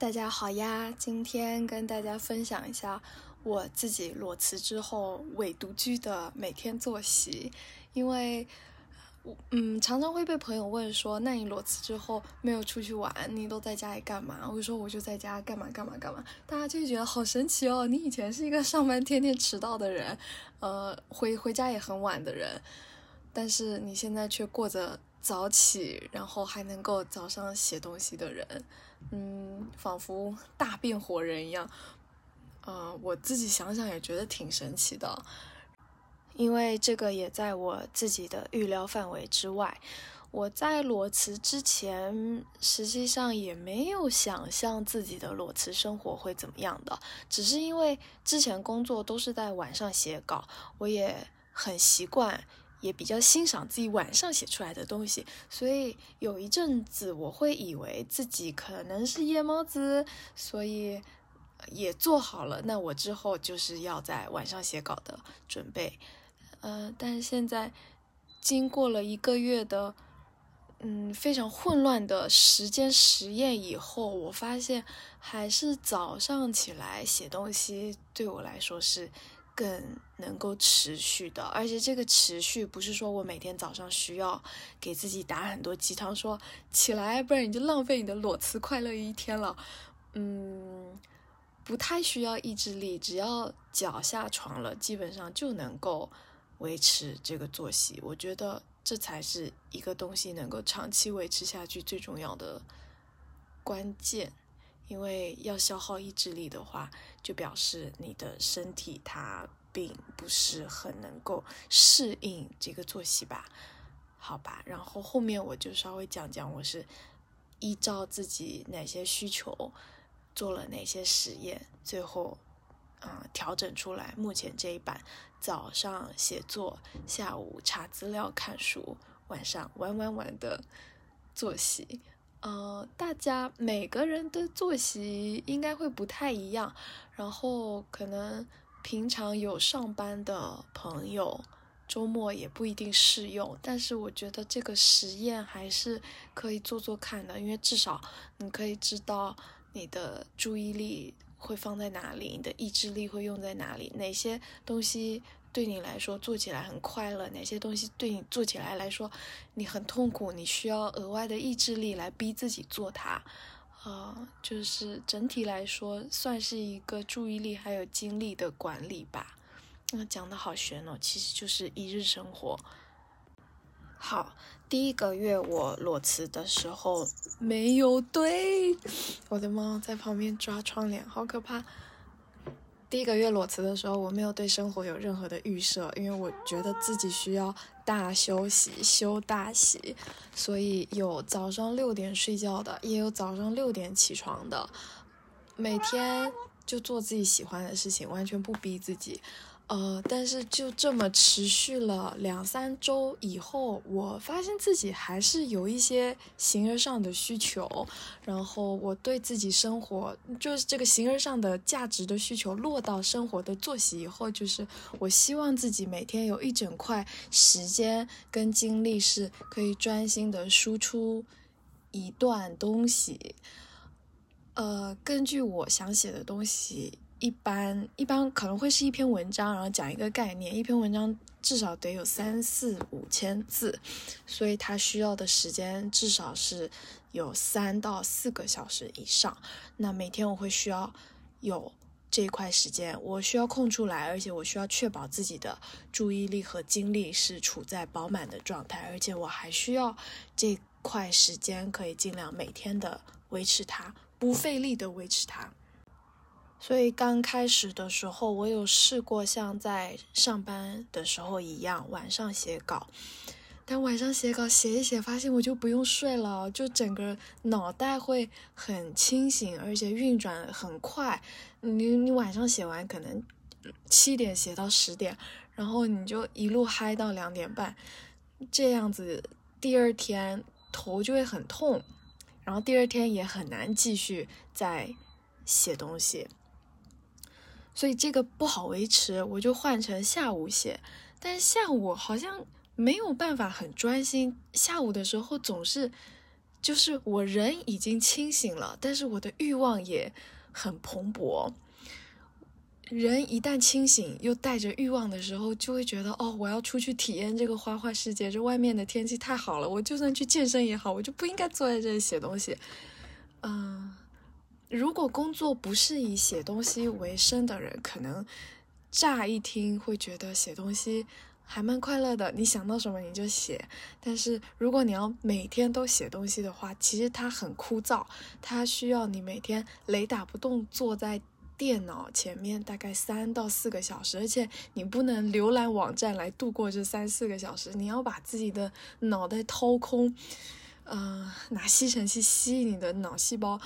大家好呀，今天跟大家分享一下我自己裸辞之后伪独居的每天作息。因为，我嗯，常常会被朋友问说：“那你裸辞之后没有出去玩，你都在家里干嘛？”我就说：“我就在家干嘛干嘛干嘛。”大家就觉得好神奇哦，你以前是一个上班天天迟到的人，呃，回回家也很晚的人，但是你现在却过着早起，然后还能够早上写东西的人。嗯，仿佛大变活人一样，呃，我自己想想也觉得挺神奇的，因为这个也在我自己的预料范围之外。我在裸辞之前，实际上也没有想象自己的裸辞生活会怎么样的，只是因为之前工作都是在晚上写稿，我也很习惯。也比较欣赏自己晚上写出来的东西，所以有一阵子我会以为自己可能是夜猫子，所以也做好了。那我之后就是要在晚上写稿的准备。呃，但是现在经过了一个月的嗯非常混乱的时间实验以后，我发现还是早上起来写东西对我来说是。更能够持续的，而且这个持续不是说我每天早上需要给自己打很多鸡汤，说起来，不然你就浪费你的裸辞快乐一天了。嗯，不太需要意志力，只要脚下床了，基本上就能够维持这个作息。我觉得这才是一个东西能够长期维持下去最重要的关键。因为要消耗意志力的话，就表示你的身体它并不是很能够适应这个作息吧？好吧，然后后面我就稍微讲讲我是依照自己哪些需求做了哪些实验，最后啊调整出来目前这一版早上写作，下午查资料看书，晚上玩玩玩的作息。呃，大家每个人的作息应该会不太一样，然后可能平常有上班的朋友，周末也不一定适用。但是我觉得这个实验还是可以做做看的，因为至少你可以知道你的注意力会放在哪里，你的意志力会用在哪里，哪些东西。对你来说做起来很快乐，哪些东西对你做起来来说你很痛苦，你需要额外的意志力来逼自己做它，啊，就是整体来说算是一个注意力还有精力的管理吧。那讲的好玄哦，其实就是一日生活。好，第一个月我裸辞的时候没有对，我的猫在旁边抓窗帘，好可怕。第一个月裸辞的时候，我没有对生活有任何的预设，因为我觉得自己需要大休息、休大息，所以有早上六点睡觉的，也有早上六点起床的，每天就做自己喜欢的事情，完全不逼自己。呃，但是就这么持续了两三周以后，我发现自己还是有一些形而上的需求，然后我对自己生活就是这个形而上的价值的需求落到生活的作息以后，就是我希望自己每天有一整块时间跟精力是可以专心的输出一段东西，呃，根据我想写的东西。一般一般可能会是一篇文章，然后讲一个概念。一篇文章至少得有三四五千字，所以它需要的时间至少是有三到四个小时以上。那每天我会需要有这一块时间，我需要空出来，而且我需要确保自己的注意力和精力是处在饱满的状态，而且我还需要这块时间可以尽量每天的维持它，不费力的维持它。所以刚开始的时候，我有试过像在上班的时候一样晚上写稿，但晚上写稿写一写，发现我就不用睡了，就整个脑袋会很清醒，而且运转很快。你你晚上写完，可能七点写到十点，然后你就一路嗨到两点半，这样子第二天头就会很痛，然后第二天也很难继续再写东西。所以这个不好维持，我就换成下午写。但是下午好像没有办法很专心，下午的时候总是就是我人已经清醒了，但是我的欲望也很蓬勃。人一旦清醒又带着欲望的时候，就会觉得哦，我要出去体验这个花花世界。这外面的天气太好了，我就算去健身也好，我就不应该坐在这里写东西。嗯，如果工作不是以写东西为生的人，可能乍一听会觉得写东西还蛮快乐的。你想到什么你就写。但是如果你要每天都写东西的话，其实它很枯燥，它需要你每天雷打不动坐在。电脑前面大概三到四个小时，而且你不能浏览网站来度过这三四个小时，你要把自己的脑袋掏空，嗯，拿吸尘器吸你的脑细胞，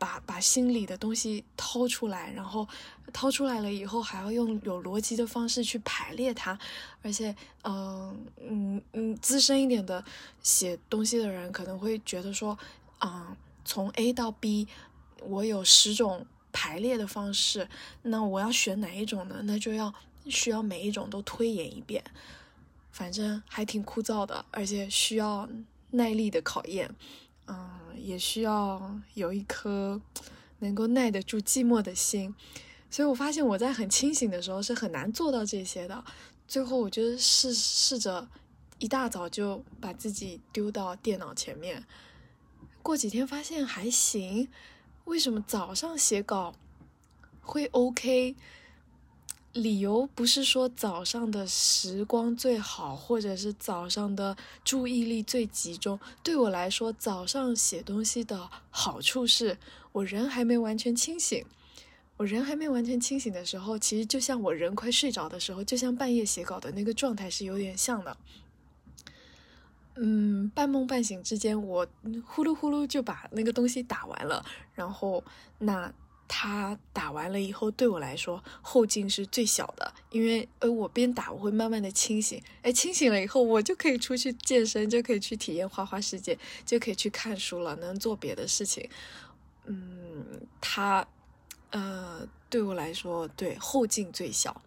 把把心里的东西掏出来，然后掏出来了以后还要用有逻辑的方式去排列它，而且，嗯嗯嗯，资深一点的写东西的人可能会觉得说，啊，从 A 到 B，我有十种。排列的方式，那我要选哪一种呢？那就要需要每一种都推演一遍，反正还挺枯燥的，而且需要耐力的考验，嗯，也需要有一颗能够耐得住寂寞的心。所以我发现我在很清醒的时候是很难做到这些的。最后，我就试试着一大早就把自己丢到电脑前面，过几天发现还行。为什么早上写稿会 OK？理由不是说早上的时光最好，或者是早上的注意力最集中。对我来说，早上写东西的好处是我人还没完全清醒。我人还没完全清醒的时候，其实就像我人快睡着的时候，就像半夜写稿的那个状态是有点像的。嗯，半梦半醒之间，我呼噜呼噜就把那个东西打完了。然后，那他打完了以后，对我来说后劲是最小的，因为呃，我边打我会慢慢的清醒。哎，清醒了以后，我就可以出去健身，就可以去体验花花世界，就可以去看书了，能做别的事情。嗯，他，呃，对我来说，对后劲最小。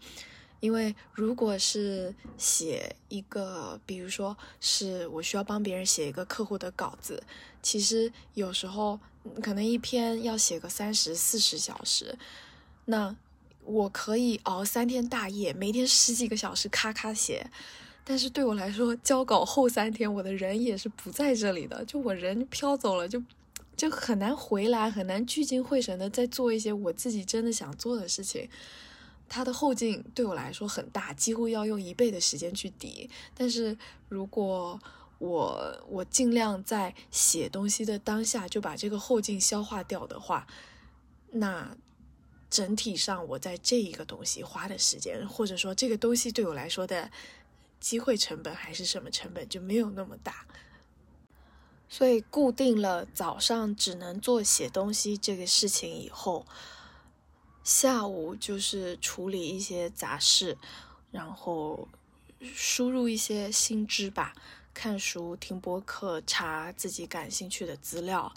因为如果是写一个，比如说是我需要帮别人写一个客户的稿子，其实有时候可能一篇要写个三十四十小时，那我可以熬三天大夜，每天十几个小时咔咔写。但是对我来说，交稿后三天，我的人也是不在这里的，就我人飘走了，就就很难回来，很难聚精会神的再做一些我自己真的想做的事情。它的后劲对我来说很大，几乎要用一倍的时间去抵。但是如果我我尽量在写东西的当下就把这个后劲消化掉的话，那整体上我在这一个东西花的时间，或者说这个东西对我来说的机会成本还是什么成本就没有那么大。所以固定了早上只能做写东西这个事情以后。下午就是处理一些杂事，然后输入一些新知吧，看书、听播客、查自己感兴趣的资料，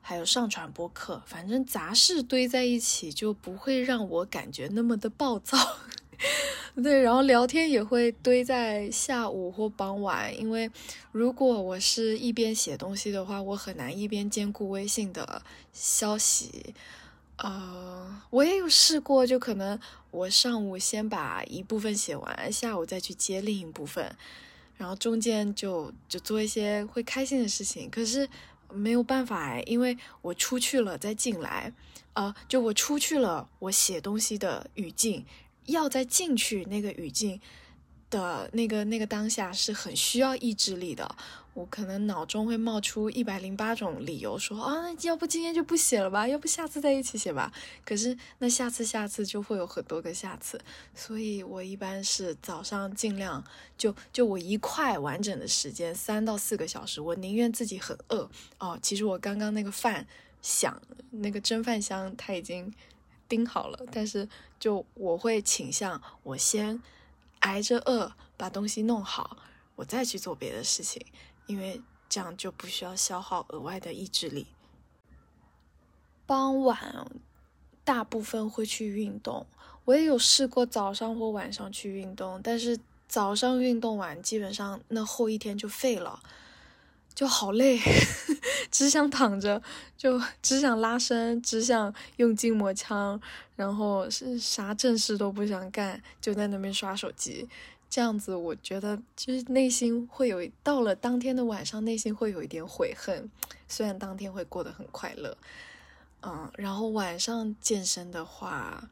还有上传播客。反正杂事堆在一起，就不会让我感觉那么的暴躁。对，然后聊天也会堆在下午或傍晚，因为如果我是一边写东西的话，我很难一边兼顾微信的消息。呃，我也有试过，就可能我上午先把一部分写完，下午再去接另一部分，然后中间就就做一些会开心的事情。可是没有办法哎，因为我出去了再进来，呃，就我出去了，我写东西的语境要再进去那个语境的那个那个当下是很需要意志力的。我可能脑中会冒出一百零八种理由，说啊，要不今天就不写了吧，要不下次再一起写吧。可是那下次下次就会有很多个下次，所以我一般是早上尽量就就我一块完整的时间三到四个小时，我宁愿自己很饿哦。其实我刚刚那个饭响，那个蒸饭香它已经叮好了，但是就我会倾向我先挨着饿把东西弄好，我再去做别的事情。因为这样就不需要消耗额外的意志力。傍晚大部分会去运动，我也有试过早上或晚上去运动，但是早上运动完，基本上那后一天就废了，就好累。只想躺着，就只想拉伸，只想用筋膜枪，然后是啥正事都不想干，就在那边刷手机。这样子，我觉得就是内心会有到了当天的晚上，内心会有一点悔恨。虽然当天会过得很快乐，嗯，然后晚上健身的话，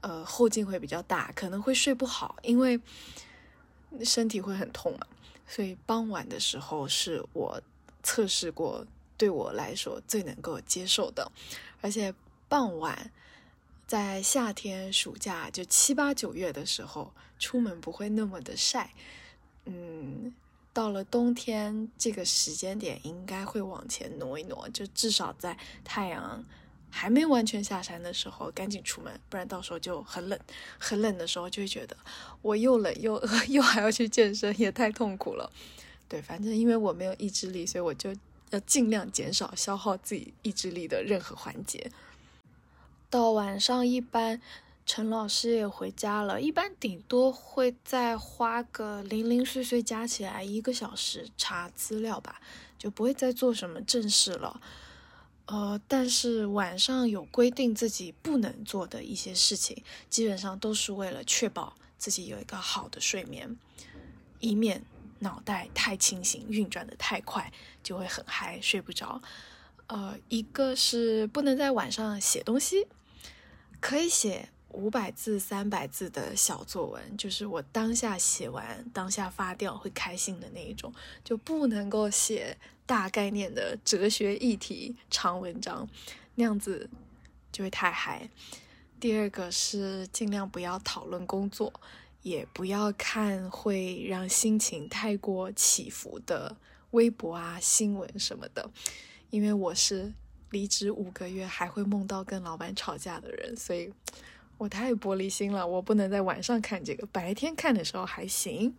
呃，后劲会比较大，可能会睡不好，因为身体会很痛嘛。所以傍晚的时候是我测试过对我来说最能够接受的，而且傍晚。在夏天、暑假就七八九月的时候，出门不会那么的晒。嗯，到了冬天这个时间点，应该会往前挪一挪，就至少在太阳还没完全下山的时候，赶紧出门，不然到时候就很冷。很冷的时候就会觉得我又冷又饿，又还要去健身，也太痛苦了。对，反正因为我没有意志力，所以我就要尽量减少消耗自己意志力的任何环节。到晚上，一般陈老师也回家了，一般顶多会再花个零零碎碎加起来一个小时查资料吧，就不会再做什么正事了。呃，但是晚上有规定自己不能做的一些事情，基本上都是为了确保自己有一个好的睡眠，以免脑袋太清醒，运转的太快就会很嗨，睡不着。呃，一个是不能在晚上写东西。可以写五百字、三百字的小作文，就是我当下写完、当下发掉会开心的那一种，就不能够写大概念的哲学议题长文章，那样子就会太嗨。第二个是尽量不要讨论工作，也不要看会让心情太过起伏的微博啊、新闻什么的，因为我是。离职五个月还会梦到跟老板吵架的人，所以我太玻璃心了。我不能在晚上看这个，白天看的时候还行。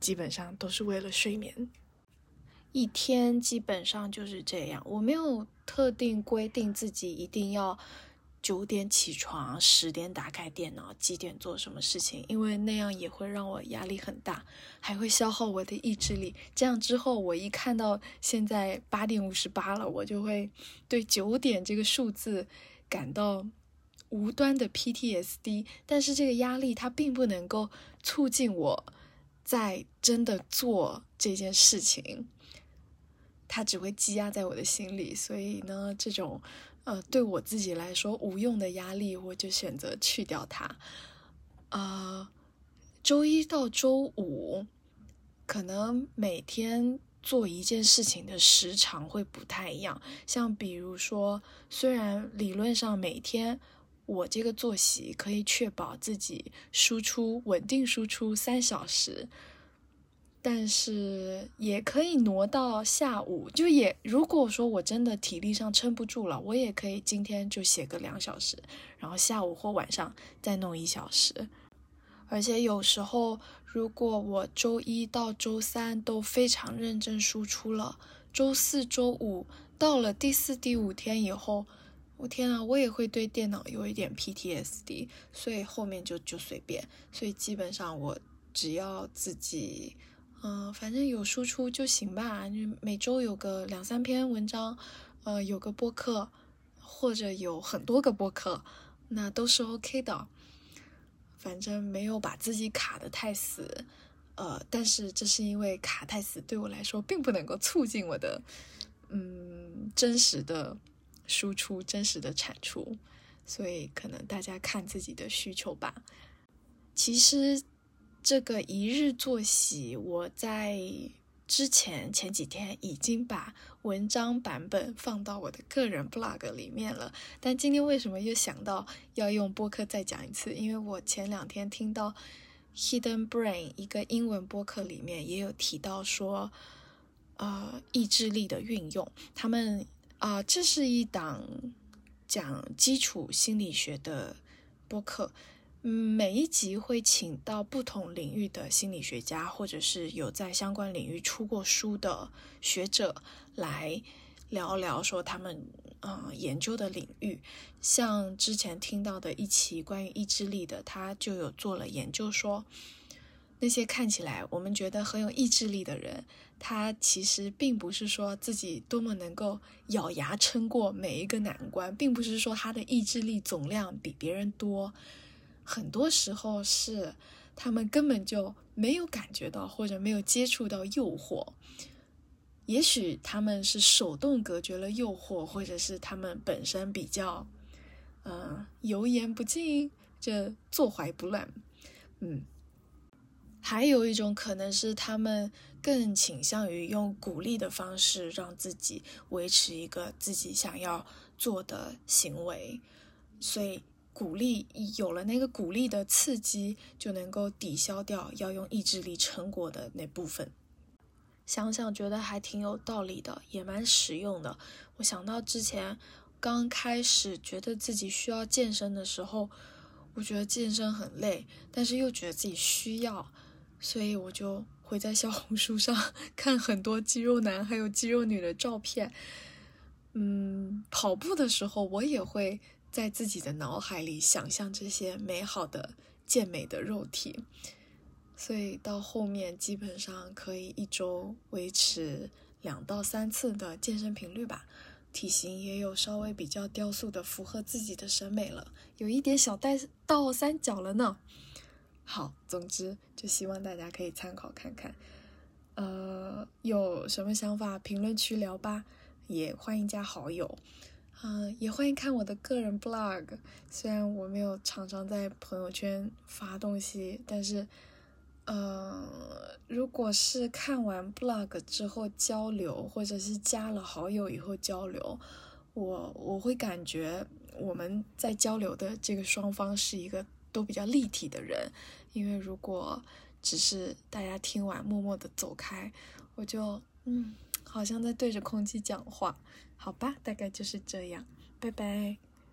基本上都是为了睡眠，一天基本上就是这样。我没有特定规定自己一定要。九点起床，十点打开电脑，几点做什么事情？因为那样也会让我压力很大，还会消耗我的意志力。这样之后，我一看到现在八点五十八了，我就会对九点这个数字感到无端的 PTSD。但是这个压力它并不能够促进我在真的做这件事情，它只会积压在我的心里。所以呢，这种。呃，对我自己来说无用的压力，我就选择去掉它。呃，周一到周五，可能每天做一件事情的时长会不太一样。像比如说，虽然理论上每天我这个作息可以确保自己输出稳定输出三小时。但是也可以挪到下午，就也如果说我真的体力上撑不住了，我也可以今天就写个两小时，然后下午或晚上再弄一小时。而且有时候，如果我周一到周三都非常认真输出了，周四周五到了第四第五天以后，我天啊，我也会对电脑有一点 PTSD，所以后面就就随便。所以基本上我只要自己。嗯，反正有输出就行吧，就每周有个两三篇文章，呃，有个播客，或者有很多个播客，那都是 OK 的。反正没有把自己卡的太死，呃，但是这是因为卡太死对我来说并不能够促进我的，嗯，真实的输出、真实的产出，所以可能大家看自己的需求吧。其实。这个一日作息，我在之前前几天已经把文章版本放到我的个人 blog 里面了。但今天为什么又想到要用播客再讲一次？因为我前两天听到 Hidden Brain 一个英文播客里面也有提到说，呃，意志力的运用。他们啊，这是一档讲基础心理学的播客。嗯，每一集会请到不同领域的心理学家，或者是有在相关领域出过书的学者来聊聊，说他们嗯研究的领域。像之前听到的一期关于意志力的，他就有做了研究，说那些看起来我们觉得很有意志力的人，他其实并不是说自己多么能够咬牙撑过每一个难关，并不是说他的意志力总量比别人多，很多时候是他们根本就没有感觉到或者没有接触到诱惑，也许他们是手动隔绝了诱惑，或者是他们本身比较，嗯，油盐不进，这坐怀不乱，嗯。还有一种可能是，他们更倾向于用鼓励的方式让自己维持一个自己想要做的行为，所以鼓励有了那个鼓励的刺激，就能够抵消掉要用意志力成果的那部分。想想觉得还挺有道理的，也蛮实用的。我想到之前刚开始觉得自己需要健身的时候，我觉得健身很累，但是又觉得自己需要。所以我就会在小红书上 看很多肌肉男还有肌肉女的照片，嗯，跑步的时候我也会在自己的脑海里想象这些美好的健美的肉体，所以到后面基本上可以一周维持两到三次的健身频率吧，体型也有稍微比较雕塑的符合自己的审美了，有一点小带倒三角了呢。好，总之就希望大家可以参考看看，呃，有什么想法评论区聊吧，也欢迎加好友，嗯，也欢迎看我的个人 blog。虽然我没有常常在朋友圈发东西，但是，呃，如果是看完 blog 之后交流，或者是加了好友以后交流，我我会感觉我们在交流的这个双方是一个都比较立体的人。因为如果只是大家听完默默的走开，我就嗯，好像在对着空气讲话，好吧，大概就是这样，拜拜。